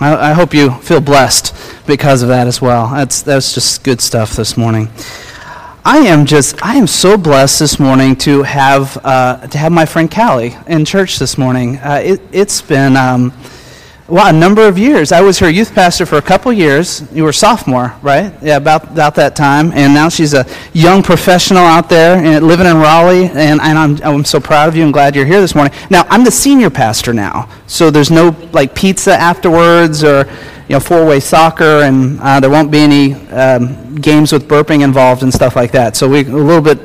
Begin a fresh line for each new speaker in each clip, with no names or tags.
I, I, hope you feel blessed because of that as well. That's, that's just good stuff this morning. I am just, I am so blessed this morning to have, uh, to have my friend Callie in church this morning. Uh, it, has been, um, well, a number of years. I was her youth pastor for a couple years. You were sophomore, right? Yeah, about, about that time. And now she's a young professional out there and living in Raleigh. And, and I'm, I'm so proud of you and glad you're here this morning. Now, I'm the senior pastor now. So there's no like pizza afterwards or you know, four-way soccer, and uh, there won't be any um, games with burping involved and stuff like that. So we a little bit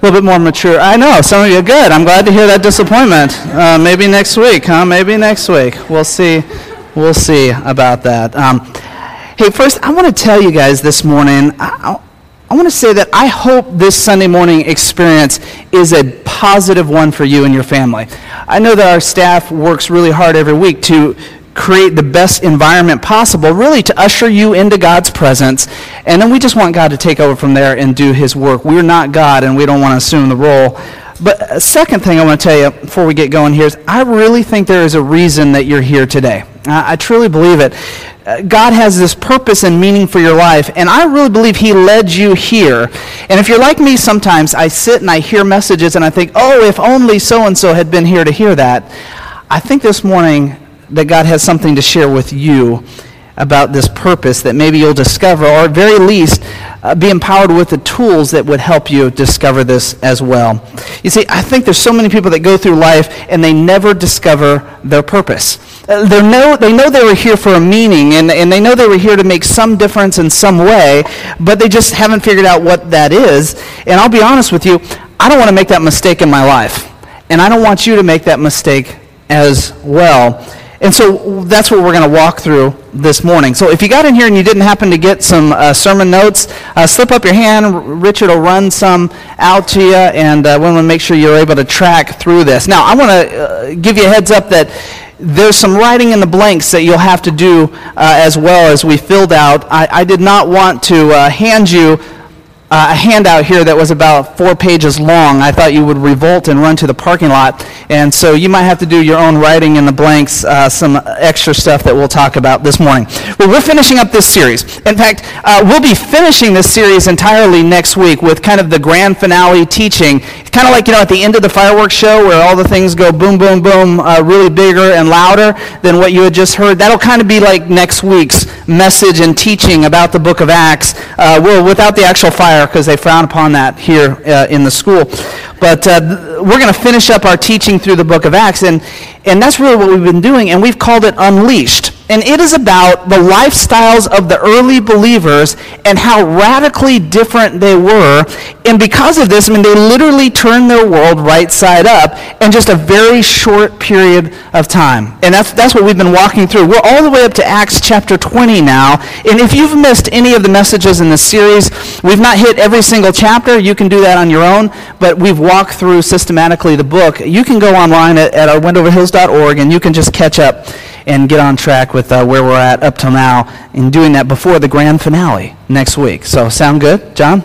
a little bit more mature. I know, some of you good. I'm glad to hear that disappointment. Uh, maybe next week, huh? Maybe next week. We'll see. We'll see about that. Um, hey, first, I want to tell you guys this morning, I, I want to say that I hope this Sunday morning experience is a positive one for you and your family. I know that our staff works really hard every week to create the best environment possible, really to usher you into God's presence. And then we just want God to take over from there and do his work. We're not God and we don't want to assume the role. But a second thing I want to tell you before we get going here is I really think there is a reason that you're here today. I, I truly believe it. Uh, God has this purpose and meaning for your life, and I really believe He led you here. And if you're like me, sometimes I sit and I hear messages and I think, oh, if only so and so had been here to hear that. I think this morning that God has something to share with you about this purpose that maybe you'll discover, or at very least, uh, be empowered with the tools that would help you discover this as well. You see, I think there's so many people that go through life and they never discover their purpose. Uh, they know, they know they were here for a meaning and, and they know they were here to make some difference in some way, but they just haven't figured out what that is. And I'll be honest with you, I don't want to make that mistake in my life. And I don't want you to make that mistake as well. And so that's what we're going to walk through this morning. So if you got in here and you didn't happen to get some uh, sermon notes, uh, slip up your hand. Richard will run some out to you, and uh, we want to make sure you're able to track through this. Now, I want to uh, give you a heads up that there's some writing in the blanks that you'll have to do uh, as well as we filled out. I, I did not want to uh, hand you uh, a handout here that was about four pages long. I thought you would revolt and run to the parking lot. And so you might have to do your own writing in the blanks, uh, some extra stuff that we'll talk about this morning. Well, we're finishing up this series. In fact, uh, we'll be finishing this series entirely next week with kind of the grand finale teaching. kind of like, you know, at the end of the fireworks show where all the things go boom, boom, boom, uh, really bigger and louder than what you had just heard. That'll kind of be like next week's message and teaching about the book of Acts. Uh, well, without the actual fire because they frown upon that here uh, in the school. But uh, we're going to finish up our teaching through the book of Acts, and, and that's really what we've been doing, and we've called it Unleashed. And it is about the lifestyles of the early believers and how radically different they were. And because of this, I mean, they literally turned their world right side up in just a very short period of time. And that's, that's what we've been walking through. We're all the way up to Acts chapter 20 now. And if you've missed any of the messages in this series, we've not hit every single chapter. You can do that on your own. But we've walked through systematically the book. You can go online at, at our wendoverhills.org and you can just catch up and get on track with uh, where we're at up till now in doing that before the grand finale next week. So, sound good, John?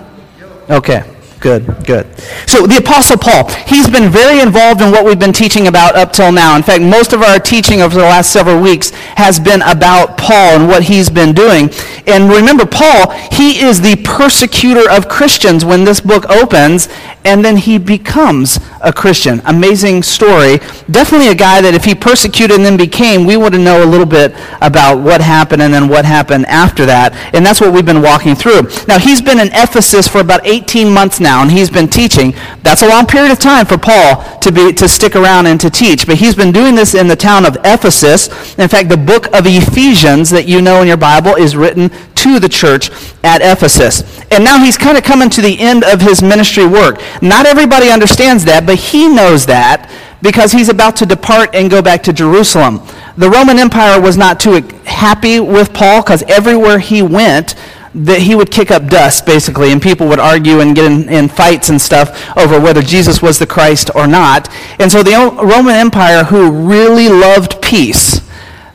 Okay. Good, good. So the Apostle Paul, he's been very involved in what we've been teaching about up till now. In fact, most of our teaching over the last several weeks has been about Paul and what he's been doing. And remember, Paul, he is the persecutor of Christians when this book opens, and then he becomes a Christian. Amazing story. Definitely a guy that if he persecuted and then became, we want to know a little bit about what happened and then what happened after that. And that's what we've been walking through. Now, he's been in Ephesus for about 18 months now and he's been teaching. That's a long period of time for Paul to, be, to stick around and to teach. But he's been doing this in the town of Ephesus. In fact, the book of Ephesians that you know in your Bible is written to the church at Ephesus. And now he's kind of coming to the end of his ministry work. Not everybody understands that, but he knows that because he's about to depart and go back to Jerusalem. The Roman Empire was not too happy with Paul because everywhere he went, that he would kick up dust, basically, and people would argue and get in, in, fights and stuff over whether Jesus was the Christ or not. And so the Roman Empire, who really loved peace,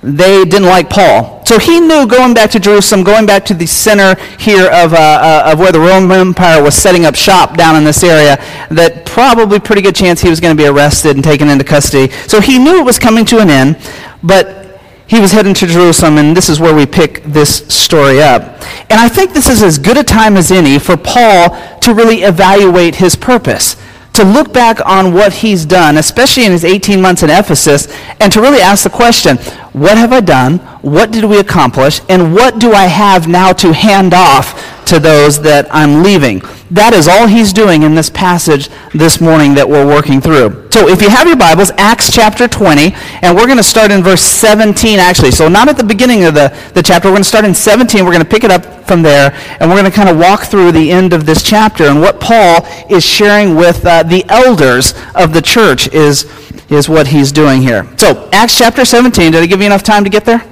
they didn't like Paul. So he knew going back to Jerusalem, going back to the center here of, uh, uh, of where the Roman Empire was setting up shop down in this area, that probably pretty good chance he was going to be arrested and taken into custody. So he knew it was coming to an end, but he was heading to Jerusalem, and this is where we pick this story up. And I think this is as good a time as any for Paul to really evaluate his purpose, to look back on what he's done, especially in his 18 months in Ephesus, and to really ask the question what have I done? What did we accomplish? And what do I have now to hand off to those that I'm leaving? That is all he's doing in this passage this morning that we're working through. So if you have your Bibles, Acts chapter 20, and we're going to start in verse 17 actually. So not at the beginning of the, the chapter. We're going to start in 17. We're going to pick it up from there, and we're going to kind of walk through the end of this chapter and what Paul is sharing with uh, the elders of the church is is what he's doing here. So, Acts chapter 17. Did I give you enough time to get there?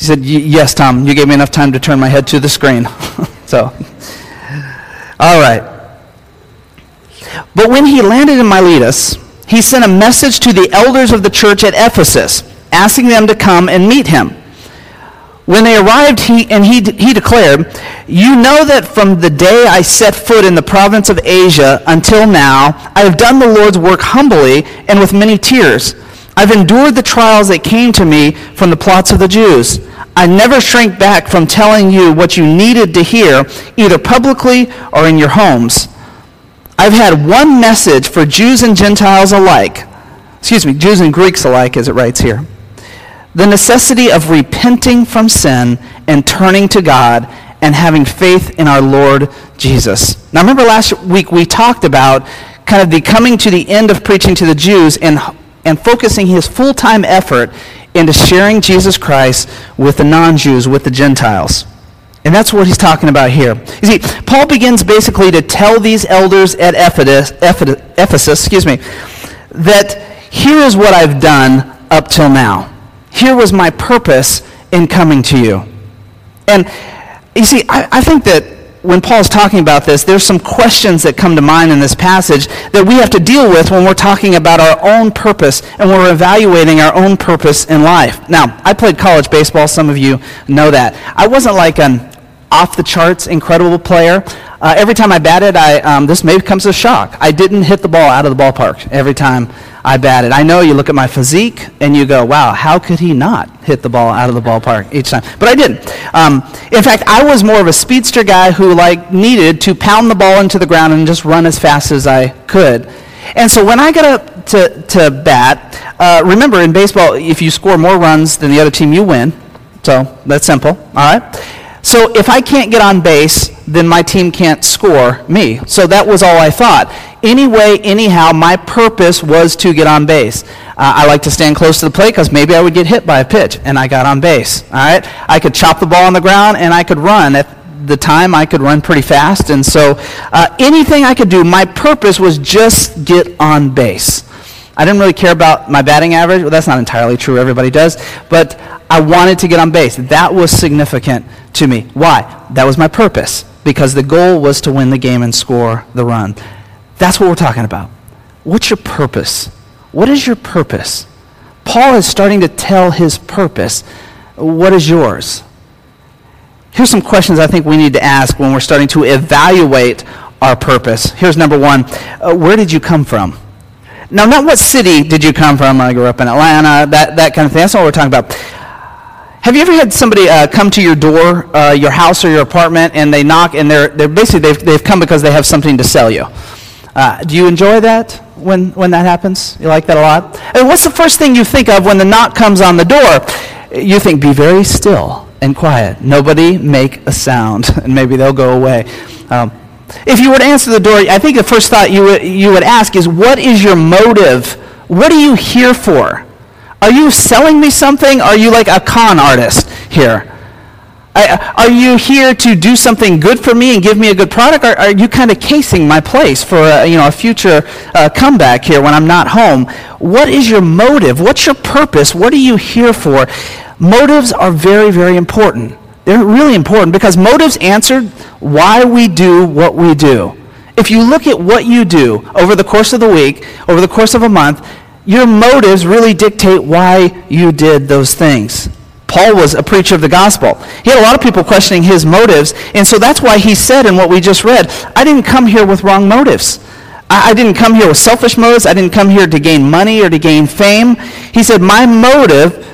He said, Yes, Tom, you gave me enough time to turn my head to the screen. so, all right. But when he landed in Miletus, he sent a message to the elders of the church at Ephesus, asking them to come and meet him. When they arrived, he, and he, he declared, You know that from the day I set foot in the province of Asia until now, I have done the Lord's work humbly and with many tears. I've endured the trials that came to me from the plots of the Jews. I never shrank back from telling you what you needed to hear, either publicly or in your homes. I've had one message for Jews and Gentiles alike. Excuse me, Jews and Greeks alike, as it writes here the necessity of repenting from sin and turning to God and having faith in our Lord Jesus. Now, remember last week we talked about kind of the coming to the end of preaching to the Jews and, and focusing his full time effort into sharing Jesus Christ with the non Jews, with the Gentiles. And that's what he's talking about here. You see, Paul begins basically to tell these elders at Ephesus, Ephesus excuse me, that here is what I've done up till now. Here was my purpose in coming to you. And you see, I, I think that when Paul's talking about this, there's some questions that come to mind in this passage that we have to deal with when we're talking about our own purpose and we're evaluating our own purpose in life. Now, I played college baseball. Some of you know that. I wasn't like an off the charts incredible player. Uh, every time I batted, I, um, this may come as a shock. I didn't hit the ball out of the ballpark every time I batted. I know you look at my physique and you go, wow, how could he not hit the ball out of the ballpark each time? But I didn't. Um, in fact, I was more of a speedster guy who like needed to pound the ball into the ground and just run as fast as I could. And so when I got up to, to bat, uh, remember in baseball, if you score more runs than the other team, you win. So that's simple, all right? So if I can't get on base, then my team can't score me. So that was all I thought. Anyway, anyhow, my purpose was to get on base. Uh, I like to stand close to the plate because maybe I would get hit by a pitch, and I got on base. All right, I could chop the ball on the ground, and I could run. At the time, I could run pretty fast, and so uh, anything I could do, my purpose was just get on base. I didn't really care about my batting average. Well, that's not entirely true. Everybody does, but I wanted to get on base. That was significant to me. Why? That was my purpose because the goal was to win the game and score the run. That's what we're talking about. What's your purpose? What is your purpose? Paul is starting to tell his purpose. What is yours? Here's some questions I think we need to ask when we're starting to evaluate our purpose. Here's number one uh, Where did you come from? Now, not what city did you come from? I grew up in Atlanta, that, that kind of thing. That's not what we're talking about. Have you ever had somebody uh, come to your door, uh, your house or your apartment, and they knock, and they're, they're basically, they've, they've come because they have something to sell you? Uh, do you enjoy that when, when that happens? You like that a lot? And what's the first thing you think of when the knock comes on the door? You think, be very still and quiet. Nobody make a sound, and maybe they'll go away. Um, if you were to answer the door, I think the first thought you would, you would ask is, what is your motive? What are you here for? Are you selling me something? Are you like a con artist here? Are you here to do something good for me and give me a good product? Or are you kind of casing my place for a, you know, a future uh, comeback here when I'm not home? What is your motive? What's your purpose? What are you here for? Motives are very, very important. They're really important because motives answer why we do what we do. If you look at what you do over the course of the week, over the course of a month, your motives really dictate why you did those things. Paul was a preacher of the gospel. He had a lot of people questioning his motives, and so that's why he said in what we just read, I didn't come here with wrong motives. I, I didn't come here with selfish motives. I didn't come here to gain money or to gain fame. He said, My motive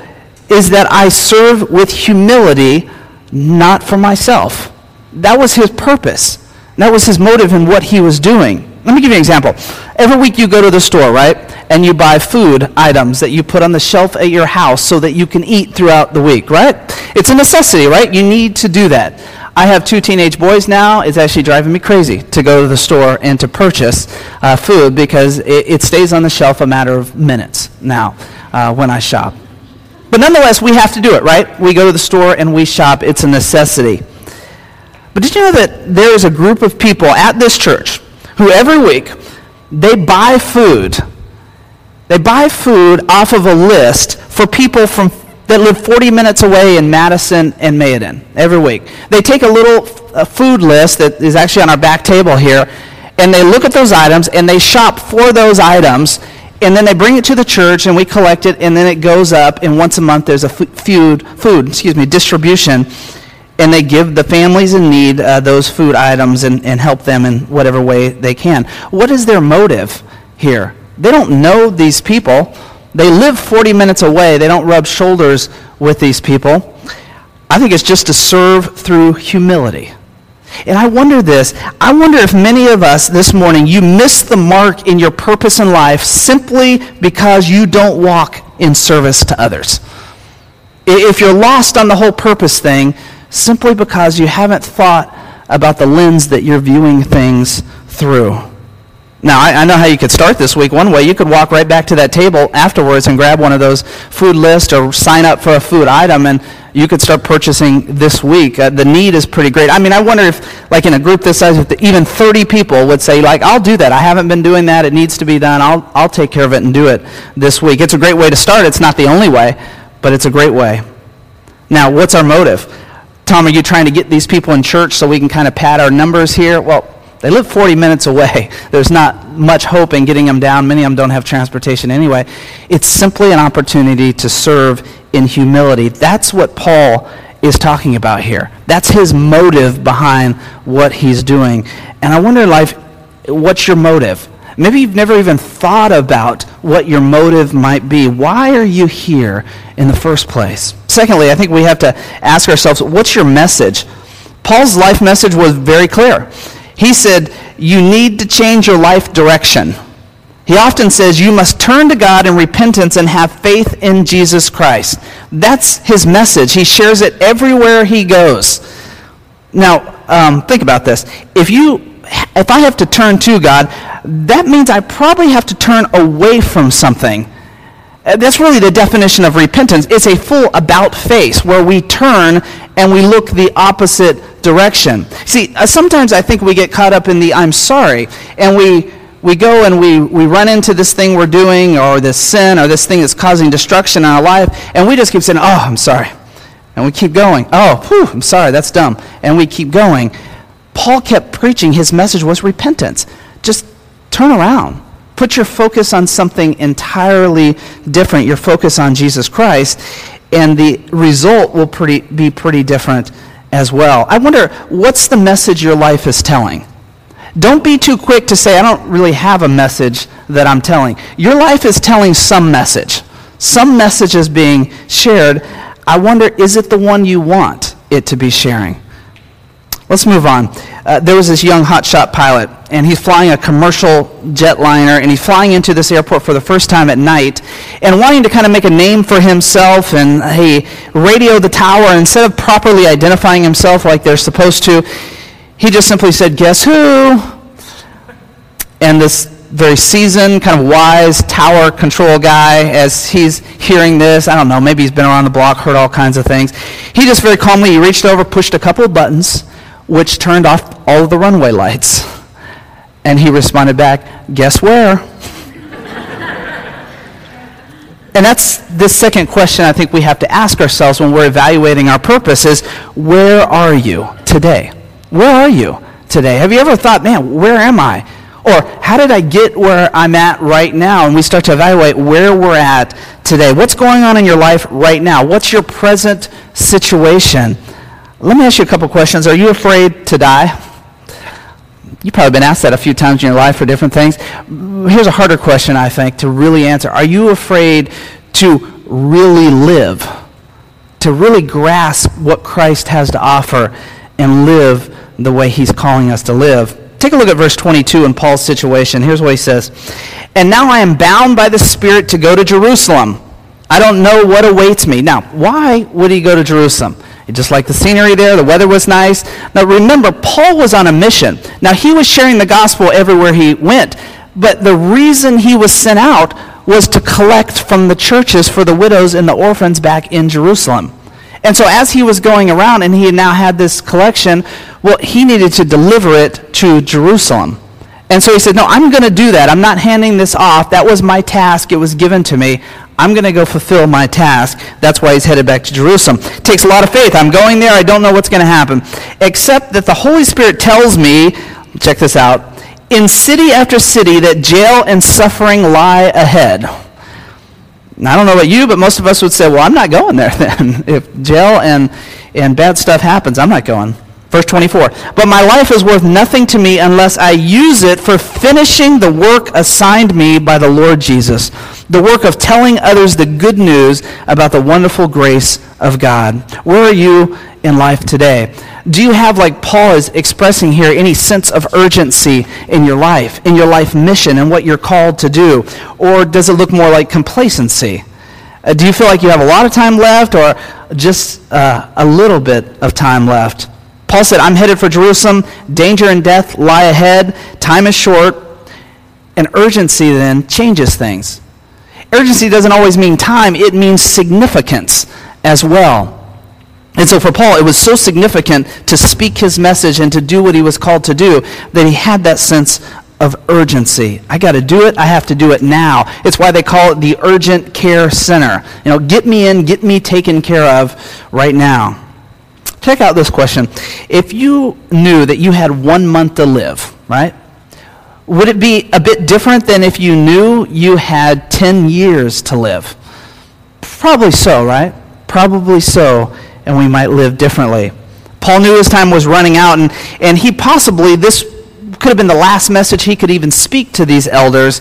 is that I serve with humility, not for myself. That was his purpose. That was his motive in what he was doing. Let me give you an example. Every week you go to the store, right? And you buy food items that you put on the shelf at your house so that you can eat throughout the week, right? It's a necessity, right? You need to do that. I have two teenage boys now. It's actually driving me crazy to go to the store and to purchase uh, food because it, it, stays on the shelf a matter of minutes now uh, when I shop. But nonetheless, we have to do it, right? We go to the store and we shop. It's a necessity. But did you know that there is a group of people at this church who every week they buy food. They buy food off of a list for people from that live 40 minutes away in Madison and Mayodan every week. They take a little food list that is actually on our back table here, and they look at those items and they shop for those items, and then they bring it to the church and we collect it, and then it goes up, and once a month there's a food, food excuse me, distribution and they give the families in need uh, those food items and, and help them in whatever way they can. What is their motive here? They don't know these people. They live 40 minutes away. They don't rub shoulders with these people. I think it's just to serve through humility. And I wonder this I wonder if many of us this morning, you miss the mark in your purpose in life simply because you don't walk in service to others. If you're lost on the whole purpose thing, simply because you haven't thought about the lens that you're viewing things through. Now, I, I, know how you could start this week. One way, you could walk right back to that table afterwards and grab one of those food lists or sign up for a food item, and you could start purchasing this week. Uh, the need is pretty great. I mean, I wonder if, like in a group this size, if the, even 30 people would say, like, I'll do that. I haven't been doing that. It needs to be done. I'll, I'll take care of it and do it this week. It's a great way to start. It's not the only way, but it's a great way. Now, what's our motive? Tom, are you trying to get these people in church so we can kind of pad our numbers here? Well, they live 40 minutes away. There's not much hope in getting them down. Many of them don't have transportation anyway. It's simply an opportunity to serve in humility. That's what Paul is talking about here. That's his motive behind what he's doing. And I wonder, life, what's your motive? Maybe you've never even thought about what your motive might be. Why are you here in the first place? Secondly, I think we have to ask ourselves what's your message? Paul's life message was very clear. He said, You need to change your life direction. He often says, You must turn to God in repentance and have faith in Jesus Christ. That's his message. He shares it everywhere he goes. Now, um, think about this. If you if I have to turn to God, that means I probably have to turn away from something. Uh, that's really the definition of repentance. It's a full about face where we turn and we look the opposite direction. See, uh, sometimes I think we get caught up in the I'm sorry, and we, we go and we, we run into this thing we're doing or this sin or this thing that's causing destruction in our life, and we just keep saying, Oh, I'm sorry. And we keep going. Oh, whew, I'm sorry, that's dumb. And we keep going. Paul kept preaching, his message was repentance. Just turn around. Put your focus on something entirely different, your focus on Jesus Christ, and the result will pretty, be pretty different as well. I wonder, what's the message your life is telling? Don't be too quick to say, I don't really have a message that I'm telling. Your life is telling some message. Some message is being shared. I wonder, is it the one you want it to be sharing? Let's move on. Uh, there was this young hotshot pilot, and he's flying a commercial jetliner, and he's flying into this airport for the first time at night, and wanting to kind of make a name for himself, and he radioed the tower, instead of properly identifying himself like they're supposed to, he just simply said, Guess who? And this very seasoned, kind of wise tower control guy, as he's hearing this, I don't know, maybe he's been around the block, heard all kinds of things. He just very calmly, he reached over, pushed a couple of buttons, which turned off all of the runway lights. And he responded back, Guess where? and that's the second question I think we have to ask ourselves when we're evaluating our purpose is where are you today? Where are you today? Have you ever thought, man, where am I? Or how did I get where I'm at right now? And we start to evaluate where we're at today. What's going on in your life right now? What's your present situation? Let me ask you a couple questions. Are you afraid to die? You've probably been asked that a few times in your life for different things. Here's a harder question, I think, to really answer. Are you afraid to really live? to really grasp what Christ has to offer and live the way he's calling us to live. Take a look at verse 22 in Paul's situation. Here's what he says And now I am bound by the Spirit to go to Jerusalem. I don't know what awaits me. Now, why would he go to Jerusalem? Just liked the scenery there, the weather was nice. Now, remember, Paul was on a mission. Now, he was sharing the gospel everywhere he went, but the reason he was sent out was to collect from the churches for the widows and the orphans back in Jerusalem. And so as he was going around and he now had this collection, well, he needed to deliver it to Jerusalem. And so he said, No, I'm going to do that. I'm not handing this off. That was my task. It was given to me. I'm going to go fulfill my task. That's why he's headed back to Jerusalem. It takes a lot of faith. I'm going there. I don't know what's going to happen. Except that the Holy Spirit tells me, check this out, in city after city that jail and suffering lie ahead. I don't know about you, but most of us would say, well, I'm not going there then. if jail and, and bad stuff happens, I'm not going. Verse 24. But my life is worth nothing to me unless I use it for finishing the work assigned me by the Lord Jesus, the work of telling others the good news about the wonderful grace of God. Where are you in life today? Do you have, like Paul is expressing here, any sense of urgency in your life, in your life mission, and what you're called to do? Or does it look more like complacency? Uh, do you feel like you have a lot of time left or just uh, a little bit of time left? Paul said, I'm headed for Jerusalem. Danger and death lie ahead. Time is short. And urgency then changes things. Urgency doesn't always mean time, it means significance as well. And so for Paul, it was so significant to speak his message and to do what he was called to do that he had that sense of urgency. I got to do it. I have to do it now. It's why they call it the urgent care center. You know, get me in, get me taken care of right now. Check out this question. If you knew that you had one month to live, right? Would it be a bit different than if you knew you had 10 years to live? Probably so, right? Probably so and we might live differently. Paul knew his time was running out, and, and he possibly, this could have been the last message he could even speak to these elders.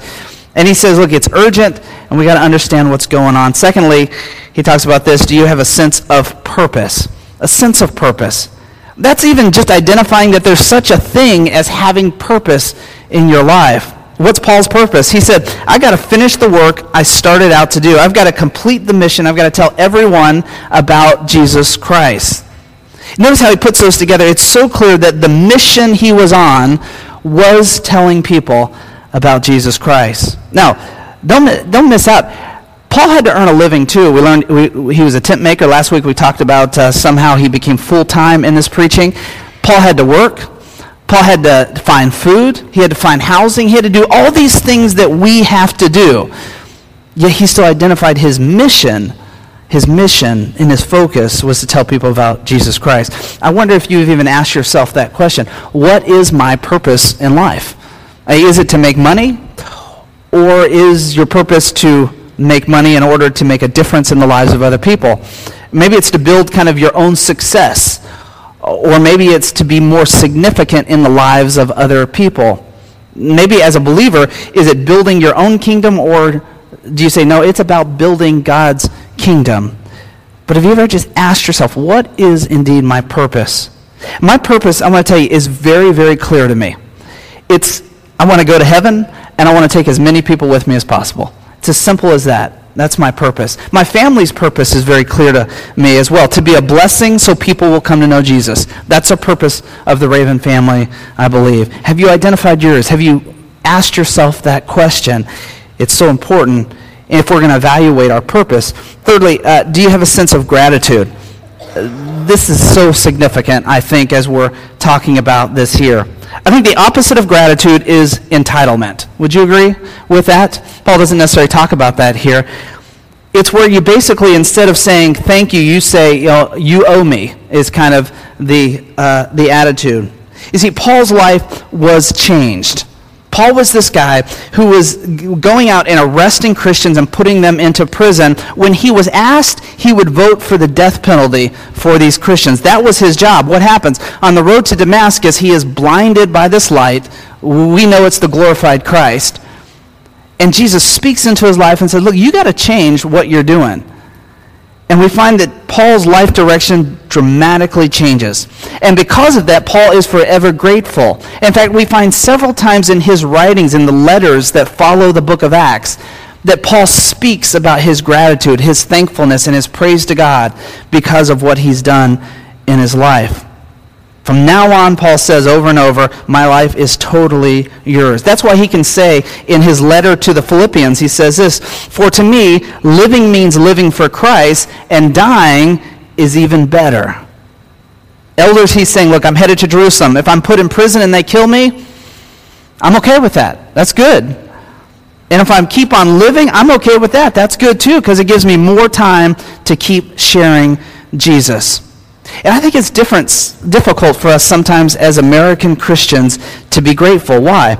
And he says, Look, it's urgent, and we got to understand what's going on. Secondly, he talks about this do you have a sense of purpose? A sense of purpose. That's even just identifying that there's such a thing as having purpose in your life. What's Paul's purpose? He said, I got to finish the work I started out to do. I've got to complete the mission. I've got to tell everyone about Jesus Christ. Notice how he puts those together. It's so clear that the mission he was on was telling people about Jesus Christ. Now, don't, don't miss out. Paul had to earn a living too. We learned we, he was a tent maker. Last week we talked about uh, somehow he became full time in this preaching. Paul had to work. Paul had to find food, he had to find housing, he had to do all these things that we have to do. Yet he still identified his mission. His mission and his focus was to tell people about Jesus Christ. I wonder if you've even asked yourself that question What is my purpose in life? Uh, is it to make money? Or is your purpose to make money in order to make a difference in the lives of other people? Maybe it's to build kind of your own success or maybe it's to be more significant in the lives of other people. Maybe as a believer, is it building your own kingdom, or do you say, no, it's about building God's kingdom? But have you ever just asked yourself, what is indeed my purpose? My purpose, I want to tell you, is very, very clear to me. It's, I want to go to heaven, and I want to take as many people with me as possible. It's as simple as that. That's my purpose. My family's purpose is very clear to me as well to be a blessing so people will come to know Jesus. That's a purpose of the Raven family, I believe. Have you identified yours? Have you asked yourself that question? It's so important if we're going to evaluate our purpose. Thirdly, uh, do you have a sense of gratitude? this is so significant, I think, as we're talking about this here. I think the opposite of gratitude is entitlement. Would you agree with that? Paul doesn't necessarily talk about that here. It's where you basically, instead of saying thank you, you say, you, know, you owe me, is kind of the, uh, the attitude. You see, Paul's life was changed. Paul was this guy who was going out and arresting Christians and putting them into prison. When he was asked, he would vote for the death penalty for these Christians. That was his job. What happens? On the road to Damascus, he is blinded by this light. We know it's the glorified Christ. And Jesus speaks into his life and says, Look, you got to change what you're doing. And we find that Paul's life direction dramatically changes. And because of that, Paul is forever grateful. In fact, we find several times in his writings, in the letters that follow the book of Acts, that Paul speaks about his gratitude, his thankfulness, and his praise to God because of what he's done in his life. From now on, Paul says over and over, my life is totally yours. That's why he can say in his letter to the Philippians, he says this For to me, living means living for Christ, and dying is even better. Elders, he's saying, Look, I'm headed to Jerusalem. If I'm put in prison and they kill me, I'm okay with that. That's good. And if I keep on living, I'm okay with that. That's good too, because it gives me more time to keep sharing Jesus. And I think it's different, difficult for us sometimes as American Christians to be grateful. Why?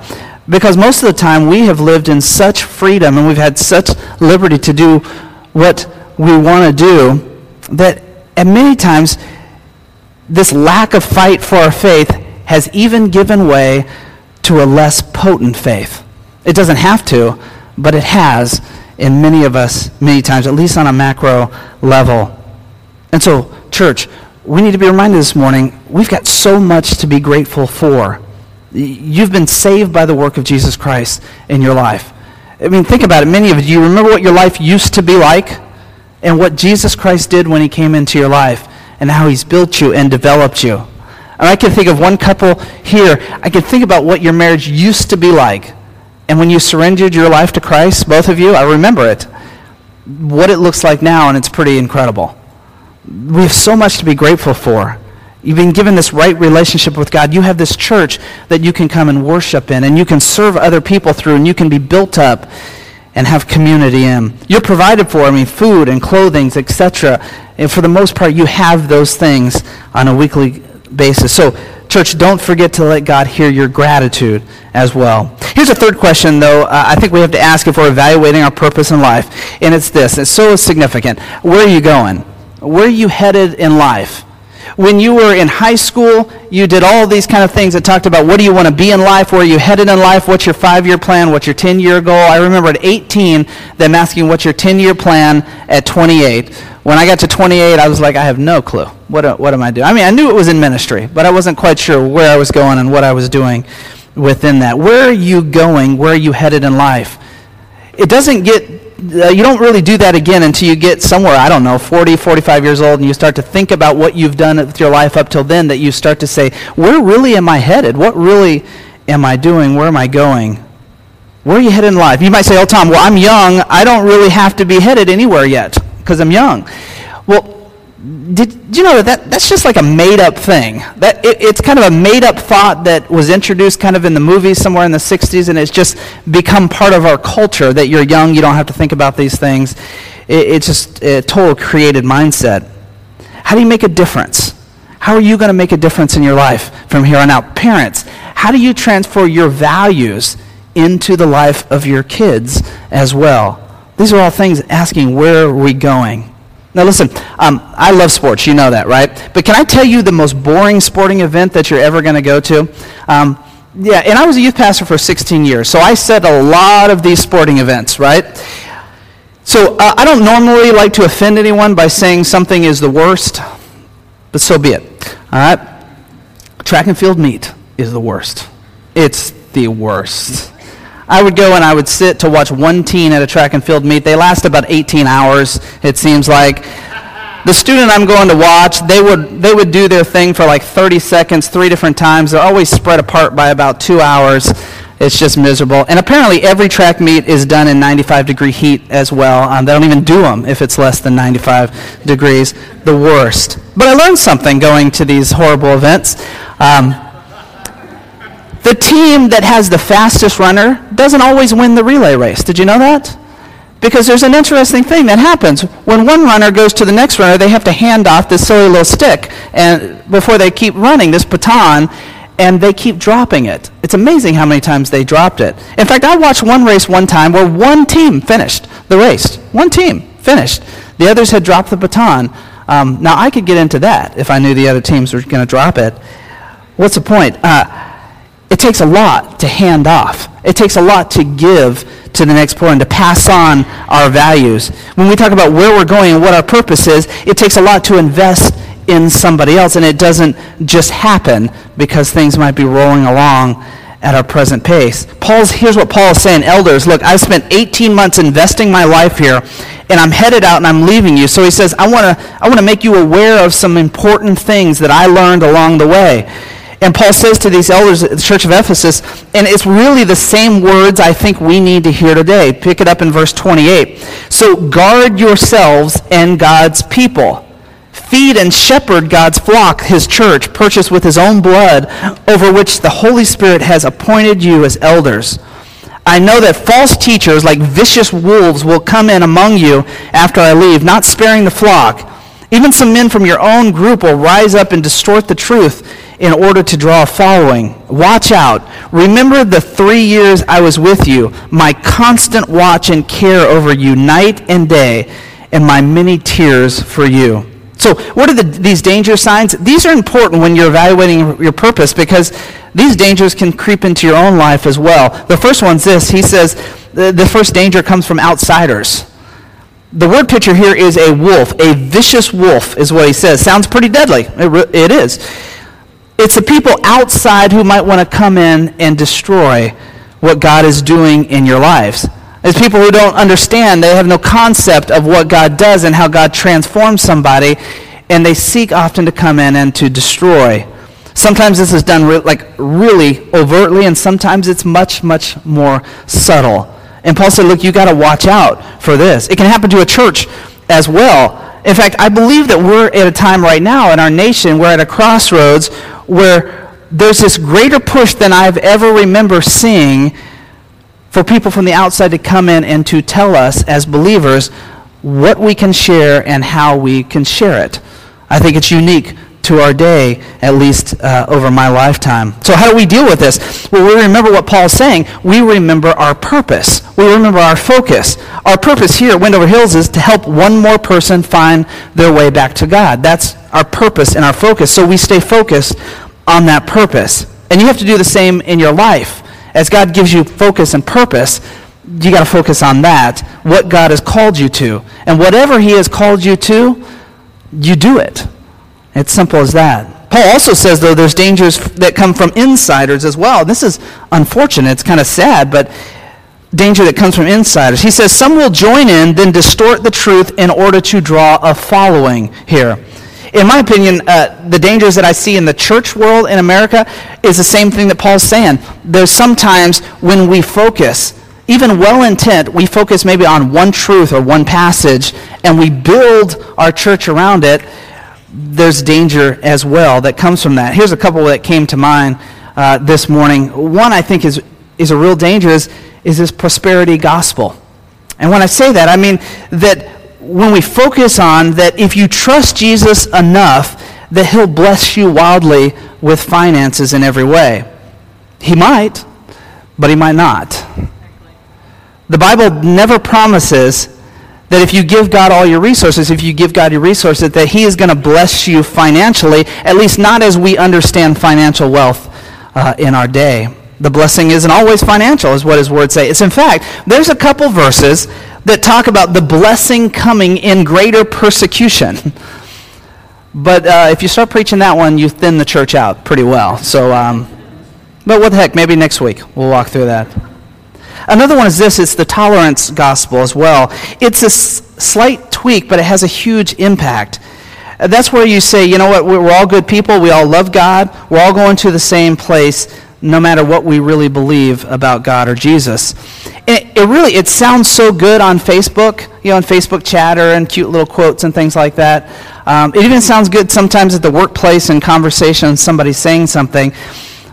Because most of the time we have lived in such freedom and we've had such liberty to do what we want to do that at many times this lack of fight for our faith has even given way to a less potent faith. It doesn't have to, but it has in many of us many times, at least on a macro level. And so, church, we need to be reminded this morning we've got so much to be grateful for. You've been saved by the work of Jesus Christ in your life. I mean, think about it. Many of you, remember what your life used to be like and what Jesus Christ did when he came into your life and how he's built you and developed you. And I can think of one couple here. I can think about what your marriage used to be like. And when you surrendered your life to Christ, both of you, I remember it. What it looks like now, and it's pretty incredible we have so much to be grateful for. You've been given this right relationship with God. You have this church that you can come and worship in, and you can serve other people through, and you can be built up and have community in. You're provided for, I mean, food and clothing, etc. And for the most part, you have those things on a weekly basis. So, church, don't forget to let God hear your gratitude as well. Here's a third question, though, uh, I think we have to ask if we're evaluating our purpose in life, and it's this. It's so significant. Where are you going? Where are you headed in life? When you were in high school, you did all these kind of things that talked about what do you want to be in life, where are you headed in life, what's your five-year plan, what's your 10-year goal. I remember at 18 them asking what's your 10-year plan at 28. When I got to 28, I was like, I have no clue. What, uh, what am I doing? I mean, I knew it was in ministry, but I wasn't quite sure where I was going and what I was doing within that. Where are you going? Where are you headed in life? It doesn't get uh, you don't really do that again until you get somewhere, I don't know, 40, 45 years old, and you start to think about what you've done with your life up till then, that you start to say, where really am I headed? What really am I doing? Where am I going? Where are you headed in life? You might say, oh, Tom, well, I'm young. I don't really have to be headed anywhere yet because I'm young. Well, did you know that that's just like a made up thing? That it, it's kind of a made up thought that was introduced kind of in the movies somewhere in the 60s, and it's just become part of our culture that you're young, you don't have to think about these things. It, it's just a total created mindset. How do you make a difference? How are you going to make a difference in your life from here on out? Parents, how do you transfer your values into the life of your kids as well? These are all things asking where are we going? Now, listen, um, I love sports. You know that, right? But can I tell you the most boring sporting event that you're ever going to go to? Um, yeah, and I was a youth pastor for 16 years, so I set a lot of these sporting events, right? So uh, I don't normally like to offend anyone by saying something is the worst, but so be it. All right? Track and field meet is the worst. It's the worst. I would go and I would sit to watch one teen at a track and field meet. They last about 18 hours, it seems like. The student I'm going to watch, they would, they would do their thing for like 30 seconds, three different times. They're always spread apart by about two hours. It's just miserable. And apparently, every track meet is done in 95 degree heat as well. Um, they don't even do them if it's less than 95 degrees. The worst. But I learned something going to these horrible events. Um, the team that has the fastest runner doesn't always win the relay race. Did you know that? Because there's an interesting thing that happens. When one runner goes to the next runner, they have to hand off this silly little stick and before they keep running, this baton, and they keep dropping it. It's amazing how many times they dropped it. In fact, I watched one race one time where one team finished the race. One team finished. The others had dropped the baton. Um, now, I could get into that if I knew the other teams were going to drop it. What's the point? Uh, it takes a lot to hand off. It takes a lot to give to the next point, to pass on our values. When we talk about where we're going and what our purpose is, it takes a lot to invest in somebody else, and it doesn't just happen because things might be rolling along at our present pace. Paul's here's what Paul is saying, elders, look, I've spent 18 months investing my life here, and I'm headed out and I'm leaving you. So he says, I want to I want to make you aware of some important things that I learned along the way. And Paul says to these elders at the church of Ephesus, and it's really the same words I think we need to hear today. Pick it up in verse 28. So guard yourselves and God's people. Feed and shepherd God's flock, his church, purchased with his own blood, over which the Holy Spirit has appointed you as elders. I know that false teachers, like vicious wolves, will come in among you after I leave, not sparing the flock. Even some men from your own group will rise up and distort the truth in order to draw a following. Watch out. Remember the three years I was with you, my constant watch and care over you night and day, and my many tears for you. So, what are the, these danger signs? These are important when you're evaluating your purpose because these dangers can creep into your own life as well. The first one's this He says the, the first danger comes from outsiders. The word picture here is a wolf, a vicious wolf, is what he says. Sounds pretty deadly. It, it is. It's the people outside who might want to come in and destroy what God is doing in your lives. It's people who don't understand, they have no concept of what God does and how God transforms somebody, and they seek often to come in and to destroy. Sometimes this is done re- like really overtly, and sometimes it's much, much more subtle. And Paul said, Look, you got to watch out for this. It can happen to a church as well. In fact, I believe that we're at a time right now in our nation, we're at a crossroads where there's this greater push than I've ever remember seeing for people from the outside to come in and to tell us as believers what we can share and how we can share it. I think it's unique to our day, at least uh, over my lifetime. So, how do we deal with this? Well, we remember what Paul's saying. We remember our purpose. We remember our focus. Our purpose here at Wendover Hills is to help one more person find their way back to God. That's our purpose and our focus. So, we stay focused on that purpose. And you have to do the same in your life as God gives you focus and purpose, you got to focus on that, what God has called you to. And whatever He has called you to, you do it. It's simple as that. Paul also says, though, there's dangers that come from insiders as well. This is unfortunate. It's kind of sad, but danger that comes from insiders. He says, some will join in, then distort the truth in order to draw a following here in my opinion, uh, the dangers that I see in the church world in America is the same thing that Paul's saying. There's sometimes when we focus, even well intent, we focus maybe on one truth or one passage, and we build our church around it. There's danger as well that comes from that. Here's a couple that came to mind uh, this morning. One I think is, is a real danger is, is this prosperity gospel. And when I say that, I mean that when we focus on that if you trust Jesus enough, that he'll bless you wildly with finances in every way. He might, but he might not. The Bible never promises that if you give God all your resources, if you give God your resources, that he is going to bless you financially, at least not as we understand financial wealth uh, in our day. The blessing isn't always financial, is what his words say. It's in fact, there's a couple verses that talk about the blessing coming in greater persecution. But uh, if you start preaching that one, you thin the church out pretty well. So, um, but what the heck? Maybe next week we'll walk through that. Another one is this it's the tolerance gospel as well. It's a s- slight tweak, but it has a huge impact. That's where you say, you know what, we're all good people, we all love God, we're all going to the same place no matter what we really believe about God or Jesus. It, it, really it sounds so good on Facebook, you know, on Facebook chatter and cute little quotes and things like that. Um, it even sounds good sometimes at the workplace in conversation, somebody saying something.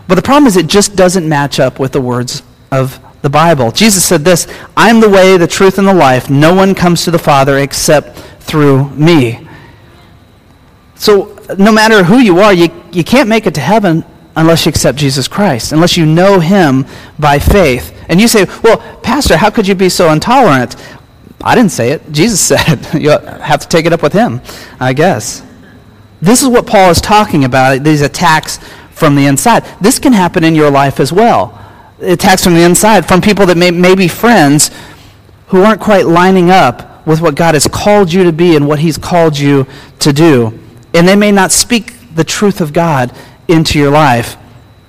But the problem is it just doesn't match up with the words of the Bible. Jesus said this, I am the way, the truth, and the life. No one comes to the Father except through me. So no matter who you are, you, you can't make it to heaven unless you accept Jesus Christ, unless you know him by faith. And you say, well, Pastor, how could you be so intolerant? I didn't say it. Jesus said. you have to take it up with him, I guess. This is what Paul is talking about, these attacks from the inside. This can happen in your life as well. Attacks from the inside, from people that may, may be friends who aren't quite lining up with what God has called you to be and what He's called you to do. And they may not speak the truth of God into your life.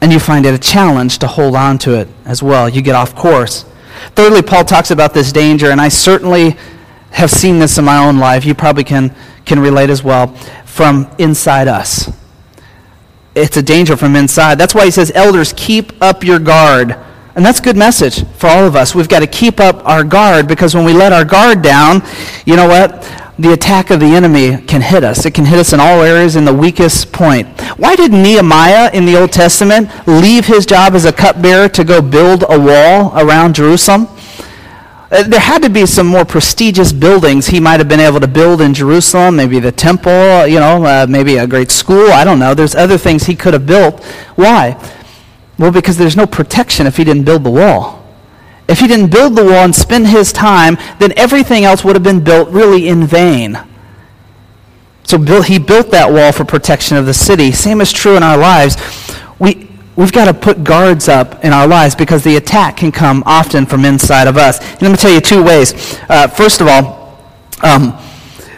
And you find it a challenge to hold on to it as well. You get off course. Thirdly, Paul talks about this danger, and I certainly have seen this in my own life. You probably can, can relate as well from inside us. It's a danger from inside. That's why he says, Elders, keep up your guard. And that's a good message for all of us. We've got to keep up our guard because when we let our guard down, you know what? the attack of the enemy can hit us. It can hit us in all areas in the weakest point. Why did Nehemiah in the Old Testament leave his job as a cupbearer to go build a wall around Jerusalem? Uh, there had to be some more prestigious buildings he might have been able to build in Jerusalem, maybe the temple, you know, uh, maybe a great school. I don't know. There's other things he could have built. Why? Well, because there's no protection if he didn't build the wall. If he didn't build the wall and spend his time, then everything else would have been built really in vain. So he built that wall for protection of the city. Same is true in our lives. We, we've got to put guards up in our lives because the attack can come often from inside of us. And let me tell you two ways. Uh, first of all, um,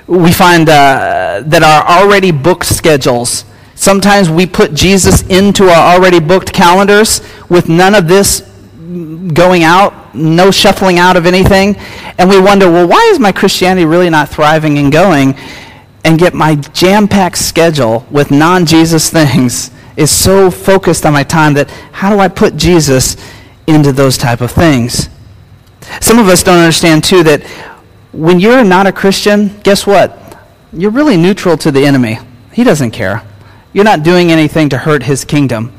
we find uh, that our already booked schedules, sometimes we put Jesus into our already booked calendars with none of this going out, no shuffling out of anything. And we wonder, well, why is my Christianity really not thriving and going? And yet my jam packed schedule with non Jesus things is so focused on my time that how do I put Jesus into those type of things? Some of us don't understand, too, that when you're not a Christian, guess what? You're really neutral to the enemy. He doesn't care. You're not doing anything to hurt his kingdom.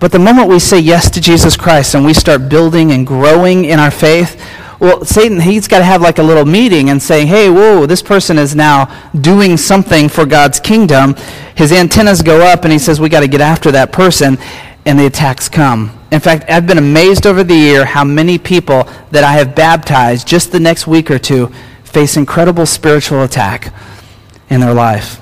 But the moment we say yes to Jesus Christ and we start building and growing in our faith, well, Satan, he's got to have like a little meeting and say, hey, whoa, this person is now doing something for God's kingdom. His antennas go up and he says, we got to get after that person. And the attacks come. In fact, I've been amazed over the year how many people that I have baptized just the next week or two face incredible spiritual attack in their life.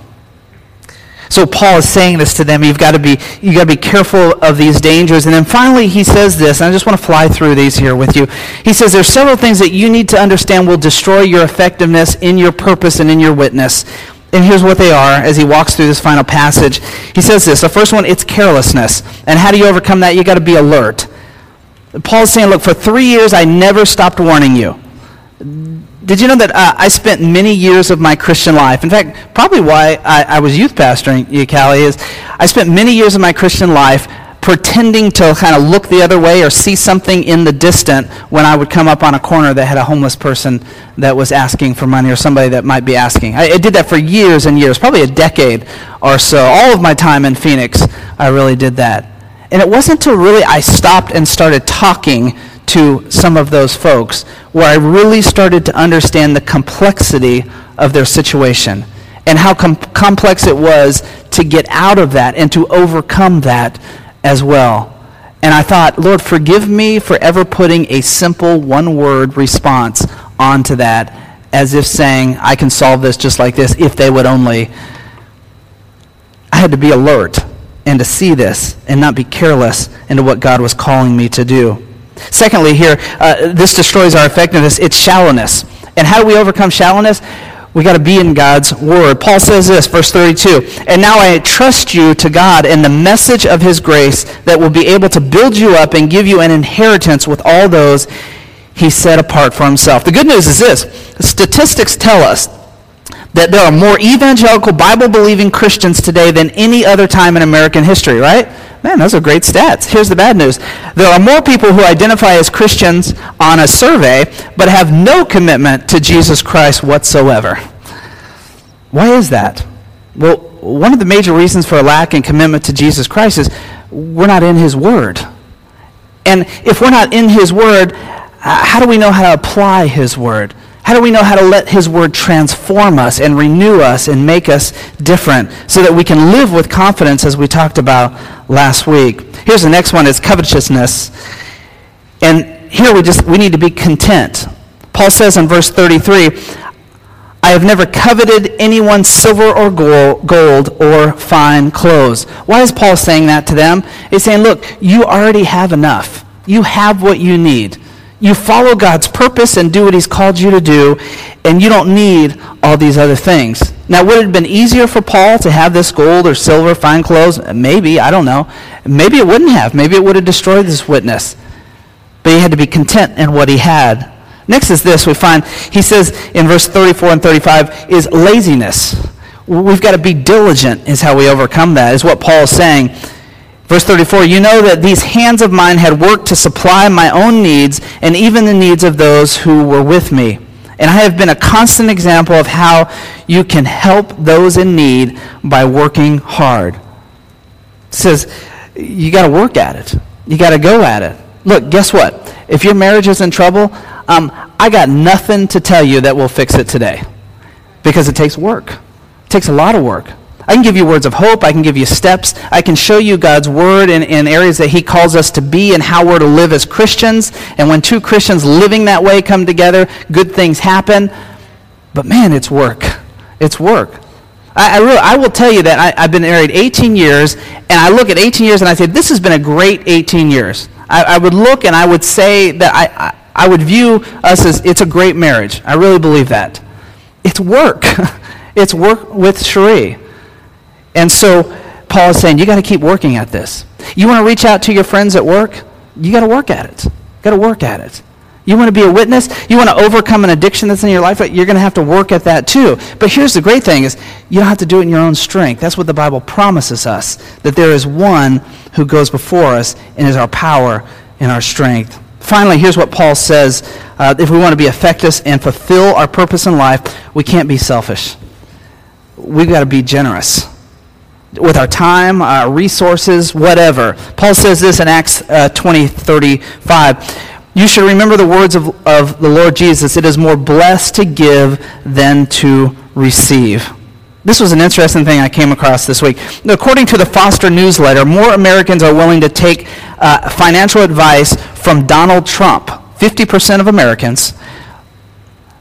So Paul is saying this to them. You've got to be, you've got to be careful of these dangers. And then finally he says this, and I just want to fly through these here with you. He says there's several things that you need to understand will destroy your effectiveness in your purpose and in your witness. And here's what they are as he walks through this final passage. He says this. The first one, it's carelessness. And how do you overcome that? You've got to be alert. Paul's saying, look, for three years I never stopped warning you. Did you know that uh, I spent many years of my Christian life? In fact, probably why I, I was youth pastoring Ucali is I spent many years of my Christian life pretending to kind of look the other way or see something in the distant when I would come up on a corner that had a homeless person that was asking for money or somebody that might be asking. I, I did that for years and years, probably a decade or so. All of my time in Phoenix, I really did that. And it wasn't until really I stopped and started talking to some of those folks where I really started to understand the complexity of their situation and how com- complex it was to get out of that and to overcome that as well. And I thought, Lord, forgive me for ever putting a simple one word response onto that as if saying, I can solve this just like this if they would only. I had to be alert and to see this and not be careless into what God was calling me to do. Secondly, here, uh, this destroys our effectiveness. It's shallowness. And how do we overcome shallowness? We got to be in God's word. Paul says this, verse 32. And now I trust you to God and the message of his grace that will be able to build you up and give you an inheritance with all those he set apart for himself. The good news is this. Statistics tell us that there are more evangelical Bible believing Christians today than any other time in American history, right? Man, those are great stats. Here's the bad news. There are more people who identify as Christians on a survey, but have no commitment to Jesus Christ whatsoever. Why is that? Well, one of the major reasons for a lack in commitment to Jesus Christ is we're not in His Word. And if we're not in His Word, how do we know how to apply His Word? How do we know how to let His Word transform us and renew us and make us different so that we can live with confidence as we talked about last week? Here's the next one is covetousness. And here we just we need to be content. Paul says in verse 33, I have never coveted anyone's silver or gold or fine clothes. Why is Paul saying that to them? He's saying, look, you already have enough. You have what you need. You follow God's purpose and do what He's called you to do, and you don't need all these other things. Now, would it have been easier for Paul to have this gold or silver, fine clothes? Maybe, I don't know. Maybe it wouldn't have. Maybe it would have destroyed this witness. But he had to be content in what he had. Next is this we find, he says in verse 34 and 35, is laziness. We've got to be diligent, is how we overcome that, is what Paul is saying. Verse 34 You know that these hands of mine had worked to supply my own needs and even the needs of those who were with me. And I have been a constant example of how you can help those in need by working hard. It says, you got to work at it. You got to go at it. Look, guess what? If your marriage is in trouble, um, I got nothing to tell you that will fix it today because it takes work. It takes a lot of work. I can give you words of hope. I can give you steps. I can show you God's word in, in areas that He calls us to be and how we're to live as Christians. And when two Christians living that way come together, good things happen. But man, it's work. It's work. I, I, really, I will tell you that I, have been married 18 years, and I look at 18 years and I say, this has been a great 18 years. I, I would look and I would say that I, I, I would view us as it's a great marriage. I really believe that. It's work. it's work with Cherie. And so Paul is saying, you got to keep working at this. You want to reach out to your friends at work? You got to work at it. Got to work at it. You want to be a witness? You want to overcome an addiction that's in your life? You're going to have to work at that too. But here's the great thing is you don't have to do it in your own strength. That's what the Bible promises us, that there is one who goes before us and is our power and our strength. Finally, here's what Paul says. Uh, if we want to be effective and fulfill our purpose in life, we can't be selfish. We've got to be generous with our time, our resources, whatever. Paul says this in Acts uh, 20 35. You should remember the words of, of the Lord Jesus it is more blessed to give than to receive. This was an interesting thing I came across this week. According to the Foster newsletter, more Americans are willing to take uh, financial advice from Donald Trump. 50% of Americans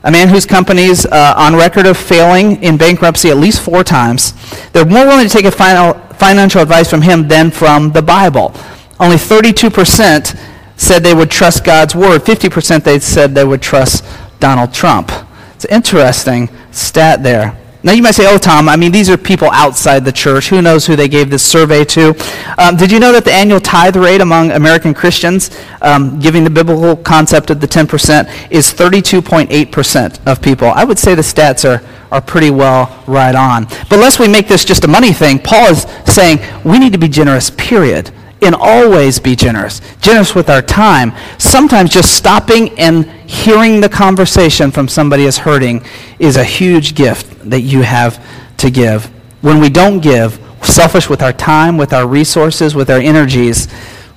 a man whose company's uh, on record of failing in bankruptcy at least four times. They're more willing to take a final, financial advice from him than from the Bible. Only 32% said they would trust God's word. 50% they said they would trust Donald Trump. It's an interesting stat there. Now you might say, oh, Tom, I mean, these are people outside the church. Who knows who they gave this survey to? Um, did you know that the annual tithe rate among American Christians, um, giving the biblical concept of the 10%, is 32.8% of people? I would say the stats are, are pretty well right on. But lest we make this just a money thing, Paul is saying we need to be generous, period and always be generous. Generous with our time. Sometimes just stopping and hearing the conversation from somebody is hurting is a huge gift that you have to give. When we don't give, selfish with our time, with our resources, with our energies,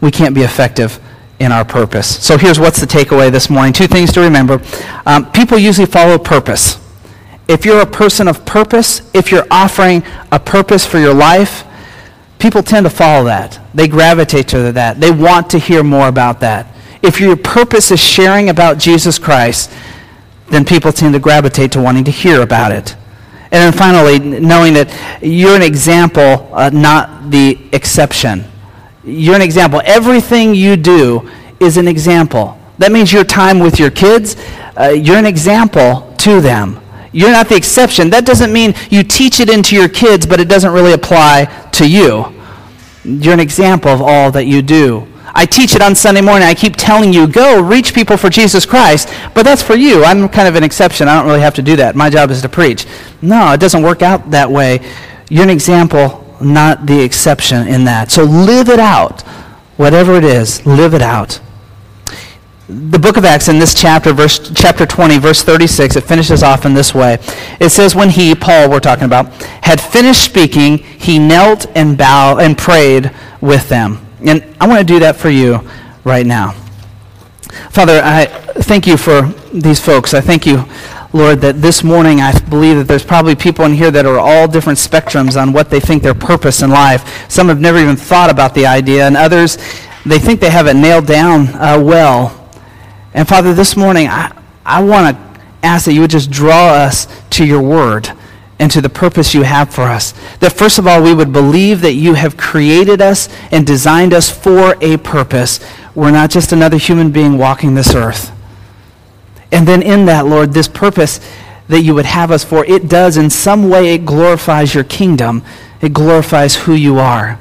we can't be effective in our purpose. So here's what's the takeaway this morning. Two things to remember. Um, people usually follow purpose. If you're a person of purpose, if you're offering a purpose for your life, people tend to follow that. They gravitate to that. They want to hear more about that. If your purpose is sharing about Jesus Christ, then people tend to gravitate to wanting to hear about it. And then finally, knowing that you're an example, uh, not the exception. You're an example. Everything you do is an example. That means your time with your kids, uh, you're an example to them. You're not the exception. That doesn't mean you teach it into your kids, but it doesn't really apply to you. You're an example of all that you do. I teach it on Sunday morning. I keep telling you, go reach people for Jesus Christ, but that's for you. I'm kind of an exception. I don't really have to do that. My job is to preach. No, it doesn't work out that way. You're an example, not the exception in that. So live it out. Whatever it is, live it out the book of Acts in this chapter, verse, chapter 20, verse 36, it finishes off in this way. It says, When he, Paul, we're talking about, had finished speaking, he knelt and bowed and prayed with them. And I want to do that for you right now. Father, I thank you for these folks. I thank you, Lord, that this morning I believe that there's probably people in here that are all different spectrums on what they think their purpose in life. Some have never even thought about the idea, and others, they think they have it nailed down uh, well. And Father, this morning, I, I want to ask that you would just draw us to your word and to the purpose you have for us. That first of all, we would believe that you have created us and designed us for a purpose. We're not just another human being walking this earth. And then in that, Lord, this purpose that you would have us for, it does in some way, it glorifies your kingdom. It glorifies who you are.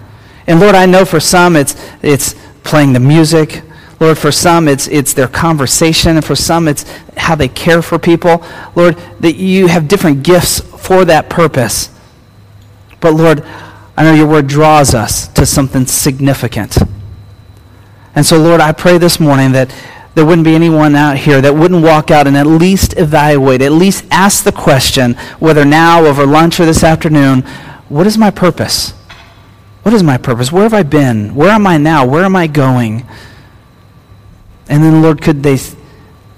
And Lord, I know for some it's, it's playing the music. Lord, for some it's, it's their conversation. And for some it's how they care for people. Lord, that you have different gifts for that purpose. But Lord, I know your word draws us to something significant. And so, Lord, I pray this morning that there wouldn't be anyone out here that wouldn't walk out and at least evaluate, at least ask the question, whether now, over lunch, or this afternoon, what is my purpose? What is my purpose? Where have I been? Where am I now? Where am I going? And then, Lord, could they,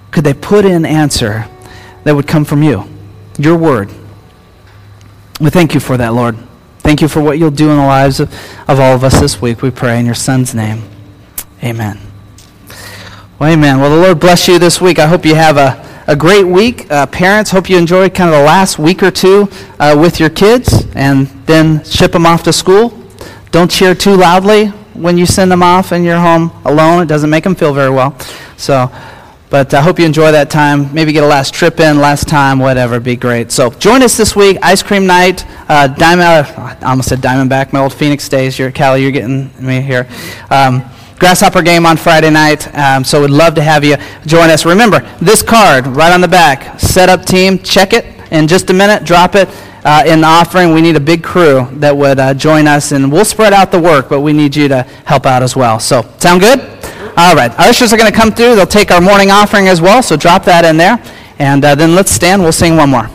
could they put in answer that would come from you, your word? We thank you for that, Lord. Thank you for what you'll do in the lives of, of all of us this week. We pray in your Son's name. Amen. Well, amen. Well, the Lord bless you this week. I hope you have a, a great week. Uh, parents, hope you enjoy kind of the last week or two uh, with your kids and then ship them off to school. Don't cheer too loudly when you send them off and you're home alone. It doesn't make them feel very well. So, but I hope you enjoy that time. Maybe get a last trip in, last time, whatever. Be great. So join us this week. Ice cream night. Uh, Diamond. I almost said Diamondback. My old Phoenix days. You're Callie. You're getting me here. Um, Grasshopper game on Friday night. Um, so we'd love to have you join us. Remember, this card right on the back, setup team, check it in just a minute, drop it. Uh, in the offering, we need a big crew that would uh, join us, and we'll spread out the work, but we need you to help out as well. So, sound good? All right. Our ushers are going to come through. They'll take our morning offering as well, so drop that in there. And uh, then let's stand. We'll sing one more.